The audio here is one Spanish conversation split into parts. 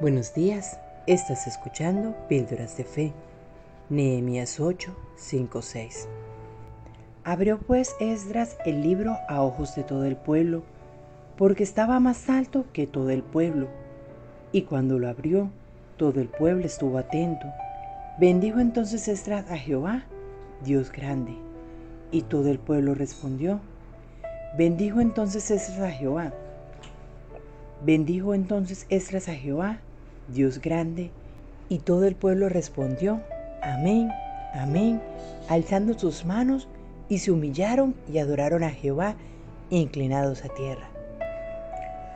Buenos días, estás escuchando Píldoras de Fe, Nehemías 8, 5, 6. Abrió pues Esdras el libro a ojos de todo el pueblo, porque estaba más alto que todo el pueblo. Y cuando lo abrió, todo el pueblo estuvo atento. Bendijo entonces Esdras a Jehová, Dios grande. Y todo el pueblo respondió. Bendijo entonces Esdras a Jehová. Bendijo entonces Esdras a Jehová, Dios grande, y todo el pueblo respondió, Amén, amén, alzando sus manos, y se humillaron y adoraron a Jehová, inclinados a tierra.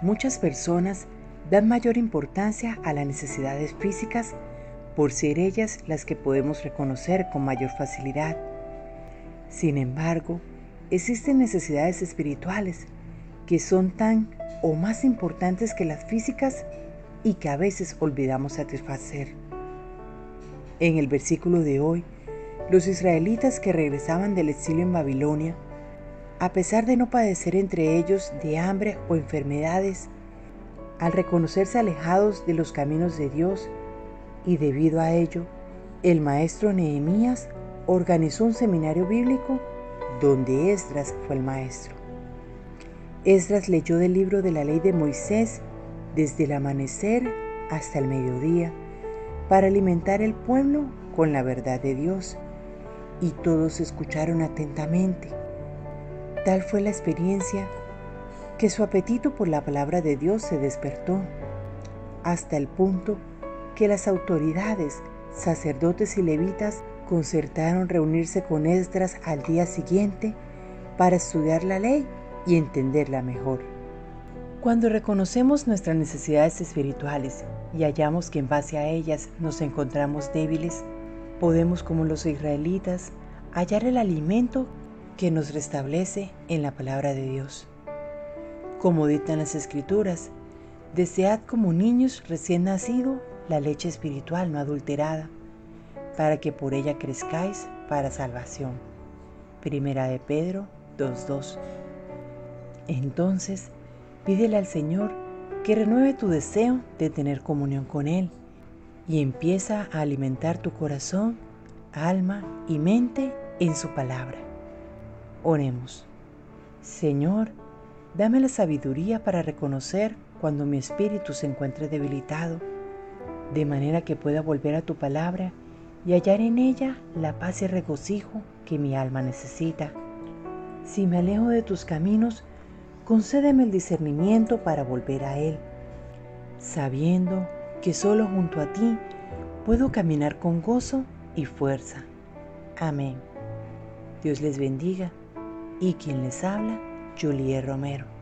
Muchas personas dan mayor importancia a las necesidades físicas por ser ellas las que podemos reconocer con mayor facilidad. Sin embargo, existen necesidades espirituales que son tan o más importantes que las físicas y que a veces olvidamos satisfacer. En el versículo de hoy, los israelitas que regresaban del exilio en Babilonia, a pesar de no padecer entre ellos de hambre o enfermedades, al reconocerse alejados de los caminos de Dios y debido a ello, el maestro Nehemías organizó un seminario bíblico donde Esdras fue el maestro. Esdras leyó del libro de la ley de Moisés desde el amanecer hasta el mediodía para alimentar el pueblo con la verdad de Dios. Y todos escucharon atentamente. Tal fue la experiencia que su apetito por la palabra de Dios se despertó, hasta el punto que las autoridades, sacerdotes y levitas concertaron reunirse con Esdras al día siguiente para estudiar la ley y entenderla mejor. Cuando reconocemos nuestras necesidades espirituales y hallamos que en base a ellas nos encontramos débiles, podemos, como los israelitas, hallar el alimento que nos restablece en la palabra de Dios. Como dictan las escrituras, desead como niños recién nacidos la leche espiritual no adulterada, para que por ella crezcáis para salvación. Primera de Pedro 2.2. Entonces, Pídele al Señor que renueve tu deseo de tener comunión con Él y empieza a alimentar tu corazón, alma y mente en su palabra. Oremos. Señor, dame la sabiduría para reconocer cuando mi espíritu se encuentre debilitado, de manera que pueda volver a tu palabra y hallar en ella la paz y regocijo que mi alma necesita. Si me alejo de tus caminos, concédeme el discernimiento para volver a Él, sabiendo que solo junto a ti puedo caminar con gozo y fuerza. Amén. Dios les bendiga y quien les habla, Juliet Romero.